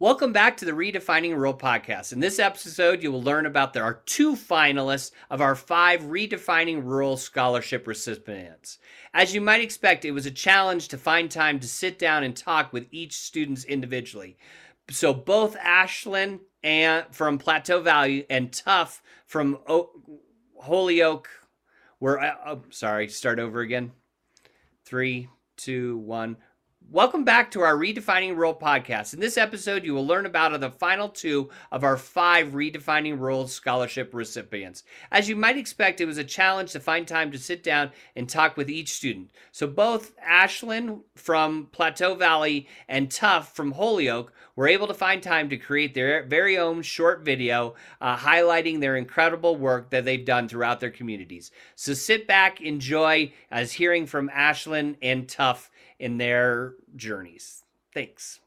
Welcome back to the Redefining Rural podcast. In this episode, you will learn about there are two finalists of our five Redefining Rural Scholarship recipients. As you might expect, it was a challenge to find time to sit down and talk with each student individually. So both Ashlynn and from Plateau Valley and Tuff from o- Holyoke were. Uh, oh, sorry, start over again. Three, two, one. Welcome back to our Redefining Rural podcast. In this episode, you will learn about the final two of our five Redefining Rural Scholarship recipients. As you might expect, it was a challenge to find time to sit down and talk with each student. So both Ashlynn from Plateau Valley and Tuff from Holyoke were able to find time to create their very own short video uh, highlighting their incredible work that they've done throughout their communities. So sit back, enjoy as hearing from Ashlynn and Tuff in their journeys. Thanks.